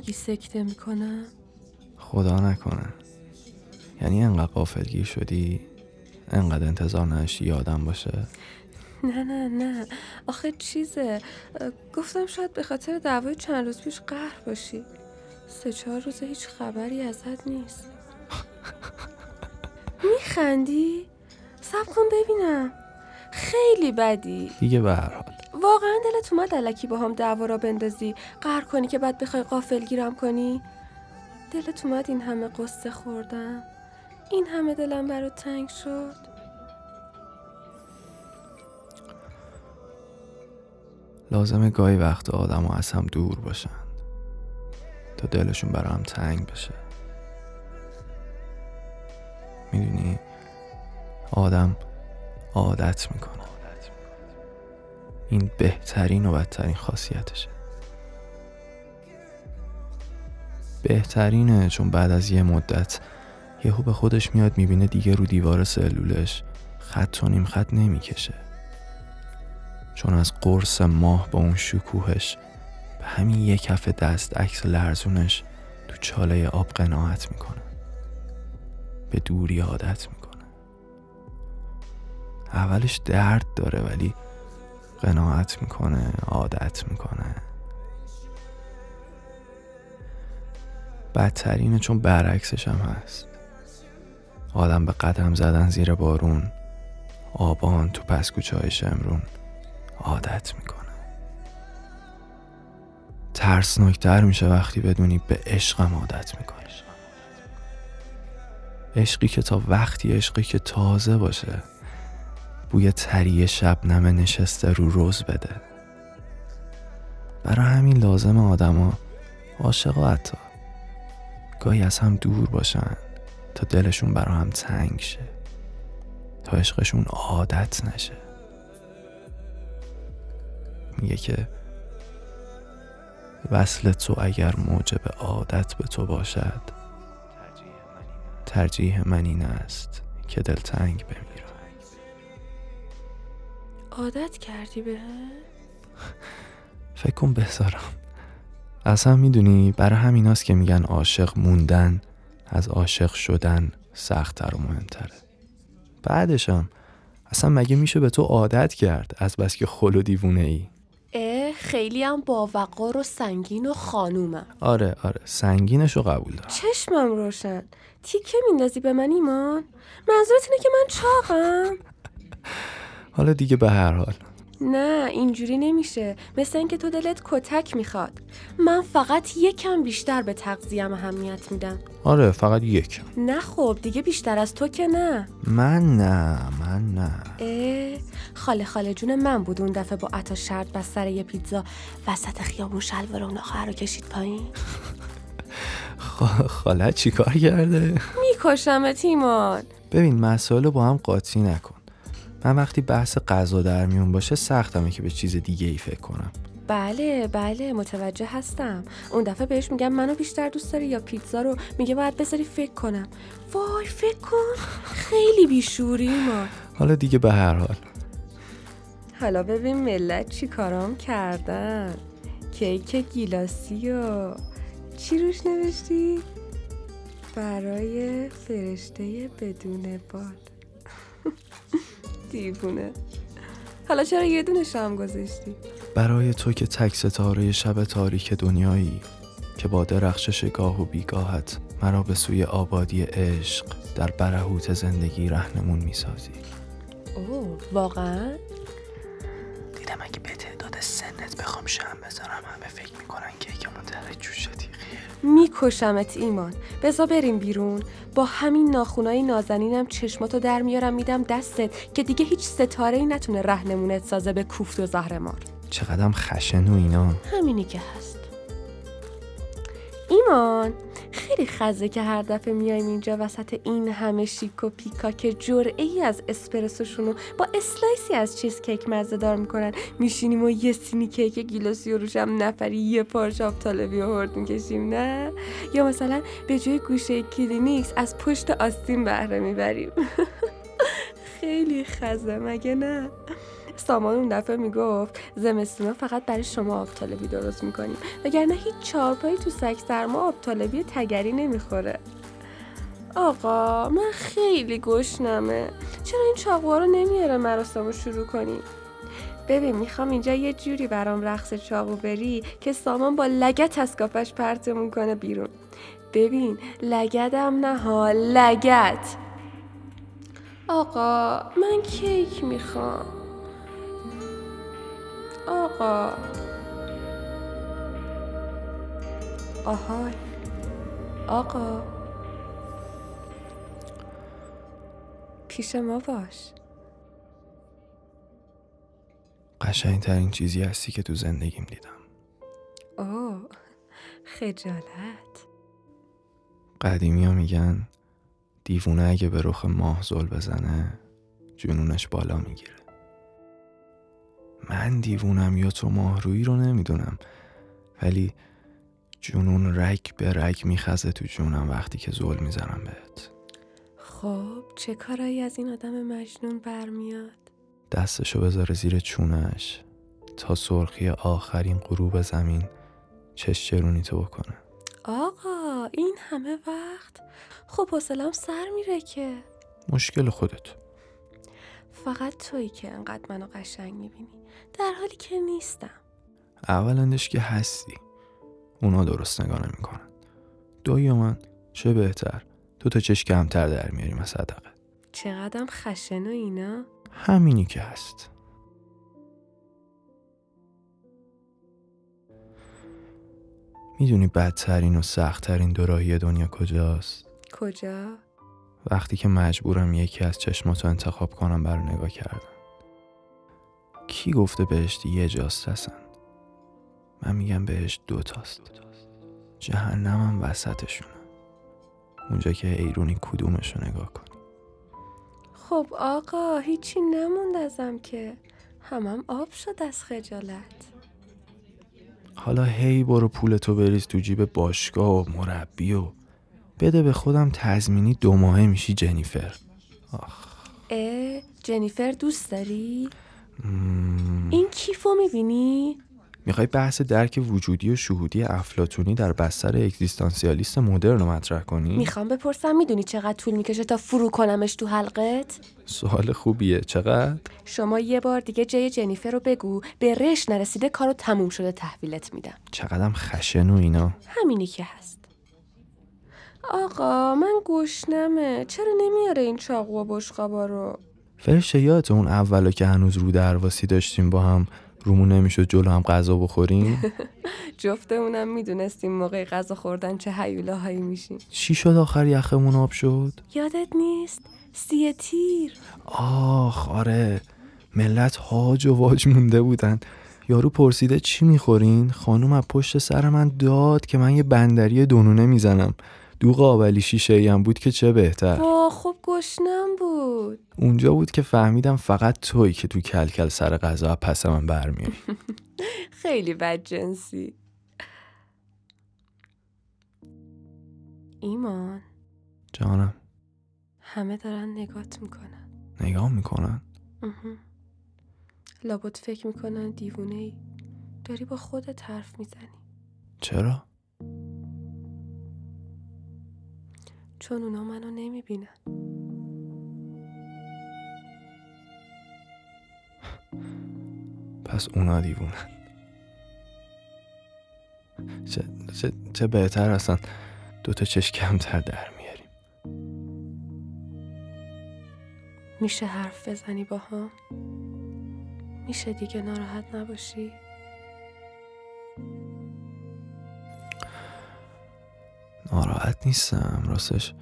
میگی سکته می‌کنم خدا نکنه. یعنی انقدر قافلگیر شدی؟ انقدر انتظار نداشتی یادم باشه؟ نه نه نه. آخه چیزه. گفتم شاید به خاطر دعوای چند روز پیش قهر باشی. سه چهار روزه هیچ خبری ازت نیست. میخندی؟ سب کن ببینم. خیلی بدی. دیگه به هر واقعا دلت اومد علکی با هم دعوا را بندازی؟ قهر کنی که بعد بخوای قافل گیرم کنی؟ دلت اومد این همه قصه خوردم این همه دلم برات تنگ شد؟ لازمه گاهی وقت آدم از هم دور باشن. تا دلشون برای هم تنگ بشه. می‌دونی؟ آدم عادت می‌کنه. این بهترین و بدترین خاصیتشه. بهترینه چون بعد از یه مدت یهو به خودش میاد می‌بینه دیگه رو دیوار سلولش خط و نیم خط نمی‌کشه. چون از قرص ماه با اون شکوهش به همین یه کف دست عکس لرزونش تو چاله آب قناعت می‌کنه. به دوری عادت می‌کنه. اولش درد داره ولی قناعت می‌کنه عادت می‌کنه. بدترینه چون برعکسش هم هست. آدم به قدم زدن زیر بارون آبان تو پسکوچه های شمرون عادت می‌کنه. ترسناکتر میشه وقتی بدونی به عشقم عادت می‌کنی. عشقی که تا وقتی عشقی که تازه باشه. بوی تری نمه نشسته رو روز بده. برای همین لازم آدما عاشقا حتی گاهی از هم دور باشن تا دلشون برا هم تنگ شه تا عشقشون عادت نشه. میگه که وصل تو اگر موجب عادت به تو باشد ترجیح من این است که دلتنگ بمیرم عادت کردی به؟ فکر کن بذارم اصلا می‌دونی برای همیناست که میگن عاشق موندن از عاشق شدن سختتر و مهمتره. بعدشم اصلا مگه میشه به تو عادت کرد از بس که خل و دیوونه ای؟ اه خیلی هم با وقار و سنگین و خانومم. آره آره سنگینش رو قبول دارم. چشمم روشن. تیکه میندازی به من ایمان؟ منظورت اینه که من چاقم؟ حالا دیگه به هر حال. نه اینجوری نمیشه. مثل اینکه تو دلت کتک می‌خواد. من فقط یکم بیشتر به تغذیم اهمیت میدم. آره فقط یکم نه خب دیگه بیشتر از تو که نه. من نه من نه. اه خاله خاله جون من بود اون دفعه با عطا شرط و سر یه پیتزا وسط خیابون شلوار اون آخر رو کشید پایین. خاله چی کار کرده؟ میکشمت تیمان ببین مسائل با هم قاطی نکن. من وقتی بحث غذا در میون باشه سختمه که به چیز دیگه ای فکر کنم. بله بله متوجه هستم. اون دفعه بهش میگم منو بیشتر دوست داری یا پیتزا رو؟ میگه باید بذاری فکر کنم. وای فکر کن. خیلی بیشوری ما. حالا دیگه به هر حال. حالا ببین ملت چی کارام کردن. کیک گیلاسی و چی روش نوشتی؟ برای فرشته بدون باد. دیوونه حالا چرا یه دونه شم گذاشتی؟ برای تو که تک ستاره شب تاریک دنیایی که با درخشش گاه و بیگاهت مرا به سوی آبادی عشق در برهوت زندگی رهنمون می‌سازی اوه واقعا؟ دیدم اگه به تعداد سنت بخوام شمع بذارم همه فکر می‌کنن که کیکمون در جوش میکشمت ایمان. بزا بریم بیرون. با همین ناخونای نازنینم چشماتو در میارم میدم دستت که دیگه هیچ ستاره ای نتونه رهنمونت سازه به کوفت و زهرمار. چقدرم خشن و اینا همینی که هست. ایمان خیلی خزه که هر دفعه میایم اینجا وسط این همه شیک و پیکا که جرعه ای از اسپرسوشونو با اسلایسی از چیز کیک مزه دار می‌کنن. میشینیم و یه سینی کیک گیلاسی و روشم نفری یه پارچ آب طالبی و هورت می‌کشیم نه؟ یا مثلا به جای گوشه کلینیکس از پشت آستین بهره می‌بریم. خیلی خزه مگه نه؟ سامان اون دفعه می‌گفت زمستونا فقط برای شما آب طالبی درست می‌کنیم وگرنه هیچ چارپایی تو سگ سرما آب طالبی تگری نمی‌خوره. آقا من خیلی گشنمه. چرا این چاقوها رو نمیاره مراسم رو شروع کنیم ببین می‌خوام اینجا یه جوری برام رقص چاقو بری که سامان با لگت از کافش پرتمون کنه بیرون. ببین لگدم نه ها لگت. آقا من کیک می‌خوام. آقا. آهای. آقا. پیش ما باش. قشنگترین چیزی هستی که تو زندگیم دیدم. اوه. خجالت. قدیمی ها میگن دیوونه اگه به رخ ماه زل بزنه جنونش بالا می‌گیره. من دیوونم یا تو ماهرویی رو نمی‌دونم. ولی جنون رگ به رگ میخزه تو جونم وقتی که زل می‌زنم بهت. خب چه کارایی از این آدم مجنون برمیاد؟ دستشو بذاره زیر چونش تا سرخی آخرین غروب زمین چش چرونی تو بکنه. آقا این همه وقت؟ خب حوصلم سر میره که. مشکل خودت. فقط تویی که انقدر منو قشنگ می‌بینی. در حالی که نیستم. اولندش که هستی. اونا درست نگاه نمی‌کنن. دوی من چه بهتر؟ تو تا چش کمتر در میاری از صدقه. چقدرم خشن و اینا؟ همینی که هست. می‌دونی بدترین و سختترین دوراهی دنیا کجاست؟ کجا؟ وقتی که مجبورم یکی از چشماتو انتخاب کنم برای نگاه کردن. کی گفته بهشت یه جاست هستن؟ من میگم بهشت دوتاست جهنمم وسطشونه. اونجا که ایرونی کدومشو نگاه کنی. خب آقا هیچی نموند ازم که. همم آب شد از خجالت. حالا هی برو پولتو بریز تو جیب باشگاه و مربی و بده به خودم تضمینی دو ماهه میشی جنیفر آخ اه جنیفر دوست داری؟ مم. این کیفو می‌بینی؟ می‌خوای بحث درک وجودی و شهودی افلاتونی در بستر اگزیستانسیالیست مدرن رو مطرح کنی؟ می‌خوام بپرسم می‌دونی چقدر طول می‌کشه تا فرو کنمش تو حلقت؟ سوال خوبیه چقدر؟ شما یه بار دیگه جای جنیفر رو بگو به رش نرسیده کارو تموم شده تحویلت میدم چقدرم خشن و اینا همینی که هست آقا من گشنمه. چرا نمیاره این چاقو و بشقابا رو؟ فرشته یادت اون اولا که هنوز رو درواسی داشتیم با هم رومون نمی‌شد جلو هم غذا بخوریم؟ جفتمونم می‌دونستیم موقع غذا خوردن چه هیولاهایی میشیم. چی شد آخر یخمون آب شد؟ یادت نیست؟ سی تیر. آخ آره. ملت هاج و واج مونده بودن. یارو پرسیده چی می‌خورین؟ خانوم از پشت سر من داد که من یه بندری دونونه می‌زنم. دو قابلی شیشه هم بود که چه بهتر؟ وا خب گشنم بود. اونجا بود که فهمیدم فقط توی که تو کلکل سر غذا پس من برمیای خیلی بد جنسی. ایمان. جانم. همه دارن نگات می‌کنن. نگاه می‌کنن. لابد فکر می‌کنن دیوونه ای داری با خودت حرف می‌زنی. چرا؟ چون اونا منو نمی‌بینن پس اونا دیوونن چه, چه, چه بهتر هستن دوتا چش کمتر در میاریم میشه حرف بزنی با هم؟ میشه دیگه ناراحت نباشی؟ نیستم راستش.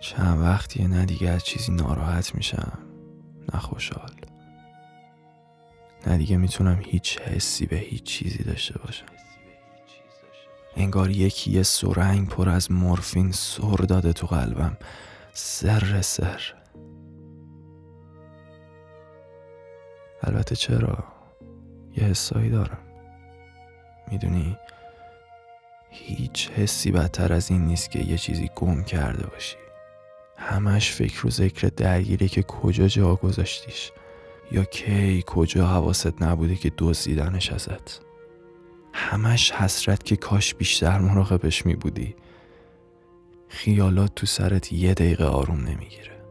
چند وقتیه نه دیگه از چیزی ناراحت میشم. نه خوشحال. نه دیگه می‌تونم هیچ حسی به هیچ چیزی داشته باشم. انگار یکی یه سرنگ پر از مورفین سر داده تو قلبم. سر سر. البته چرا؟ یه حسایی دارم. می‌دونی؟ هیچ حسی بدتر از این نیست که یه چیزی گم کرده باشی. همش فکر و ذکر درگیره که کجا جا گذاشتیش. یا کی کجا حواست نبوده که دزدیدنش ازت. همش حسرت که کاش بیشتر مراقبش می بودی خیالات تو سرت یه دقیقه آروم نمی‌گیره.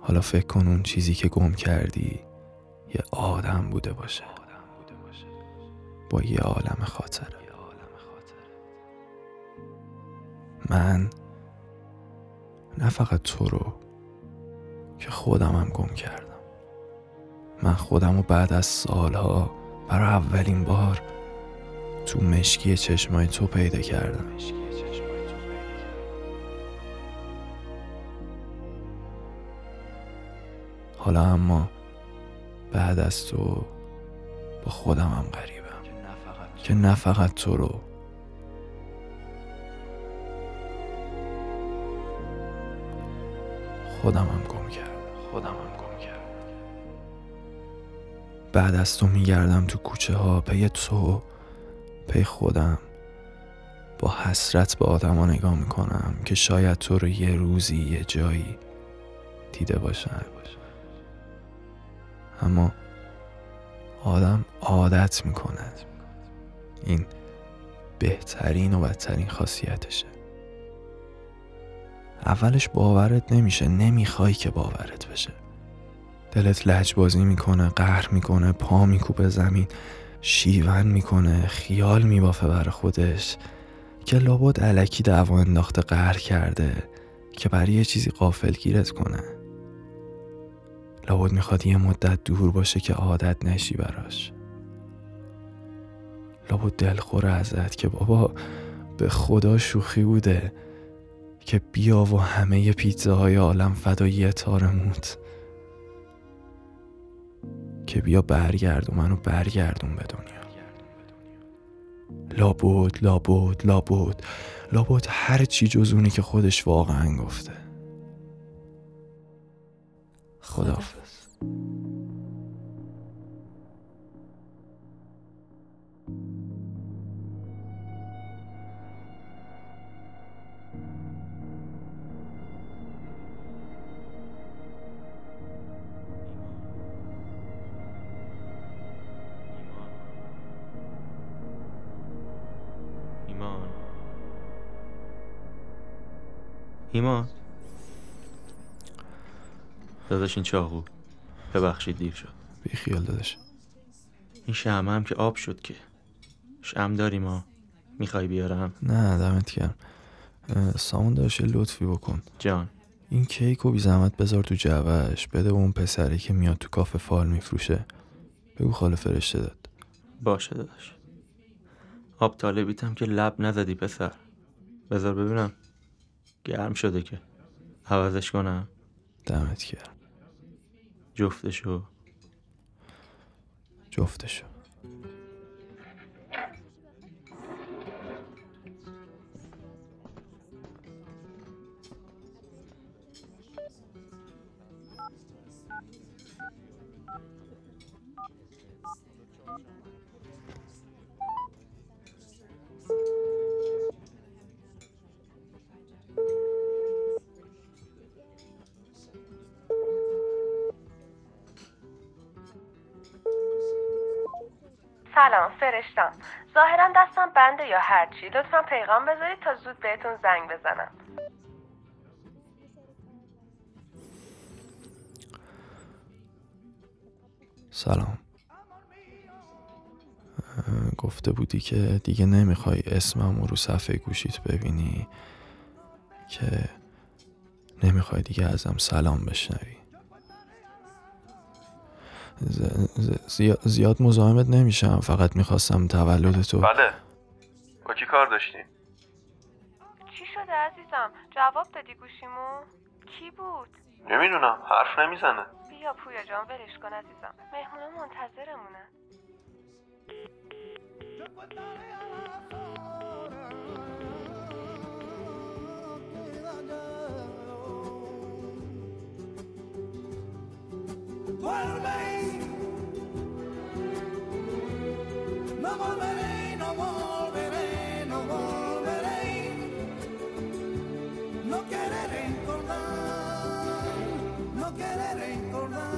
حالا فکر کن اون چیزی که گم کردی یه آدم بوده باشه. با یه عالم خاطره من نه فقط تو رو که خودمم گم کردم. من خودم رو بعد از سالها برای اولین بار تو مشکی چشمای تو پیدا کردم. حالا اما بعد از تو با خودم هم غریبم که نه فقط تو رو. خودم هم گم کرد خودم هم گم کرد بعد از تو میگردم تو کوچه ها پی تو پی خودم. با حسرت به آدما نگاه می‌کنم که شاید تو رو یه روزی یه جایی دیده باشن. اما آدم عادت می‌کنه این بهترین و بدترین خاصیتشه. اولش باورت نمیشه نمی‌خوای که باورت بشه. دلت لجبازی می‌کنه قهر می‌کنه پا میکوبه زمین شیون می‌کنه خیال میبافه بر خودش که لابد علکی دعوا انداخته قهر کرده که برای یه چیزی قافل گیرت کنه. لابد می‌خواد یه مدت دور باشه که عادت نشی براش. لابد دلخور ازت که بابا به خدا شوخی بوده که بیا و همه پیتزاهای عالم فدایی تارموت. که بیا برگرد و منو برگردون به دنیا. لابد لابد لابد. لابد هر چی جز اونی که خودش واقعا گفته. خدافز ایمان داداش این چاقو. ببخشید دیر شد. بی خیال داداش. این شمه هم که آب شد که. شم داری ما می‌خوای بیارم؟ نه دمت گرم. سامون داشته لطفی بکن. جان. این کیک و بی زحمت بذار تو جوش بده اون پسری که میاد تو کافه فال میفروشه. بگو خاله فرشته داد. باشه داداش. آب طالبیتم که لب نزدی پسر. بذار ببینم. گرم شده که. عوضش کنم. دمت گرم. جفتشو. جفتشو. فرشتم ظاهرا دستم بنده یا هرچی. لطفا پیغام بذارید تا زود بهتون زنگ بزنم. سلام. گفته بودی که دیگه نمی‌خوای اسمم رو صفحه گوشیت ببینی که نمی‌خوای دیگه ازم سلام بشنوی. زیاد مزاحمت نمیشم فقط می‌خواستم تولد تو. بله. با کی کار داشتی؟ چی شده عزیزم؟ جواب دادی گوشیمو؟ کی بود؟ نمی‌دونم حرف نمی‌زنه. بیا پویا جان ولش کن عزیزم. مهمونا منتظرمونن Vuelve, volveré, no volveré, no volveré, no quereré recordar, no quereré recordar,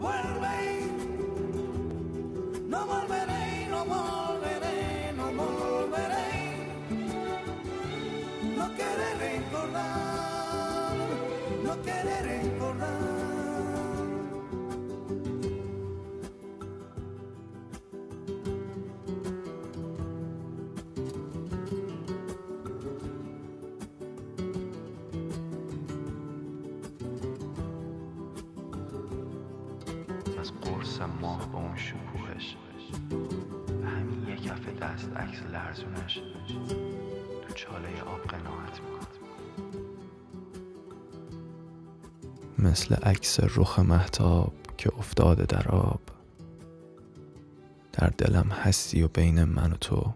vuelve, no volveré, no volveré. دست عکس لرزونش تو چاله آب قناعت می‌کنم مثل عکس رخ محتاب که افتاده در آب. در دلم هستی و بین من و تو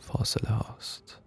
فاصله هاست.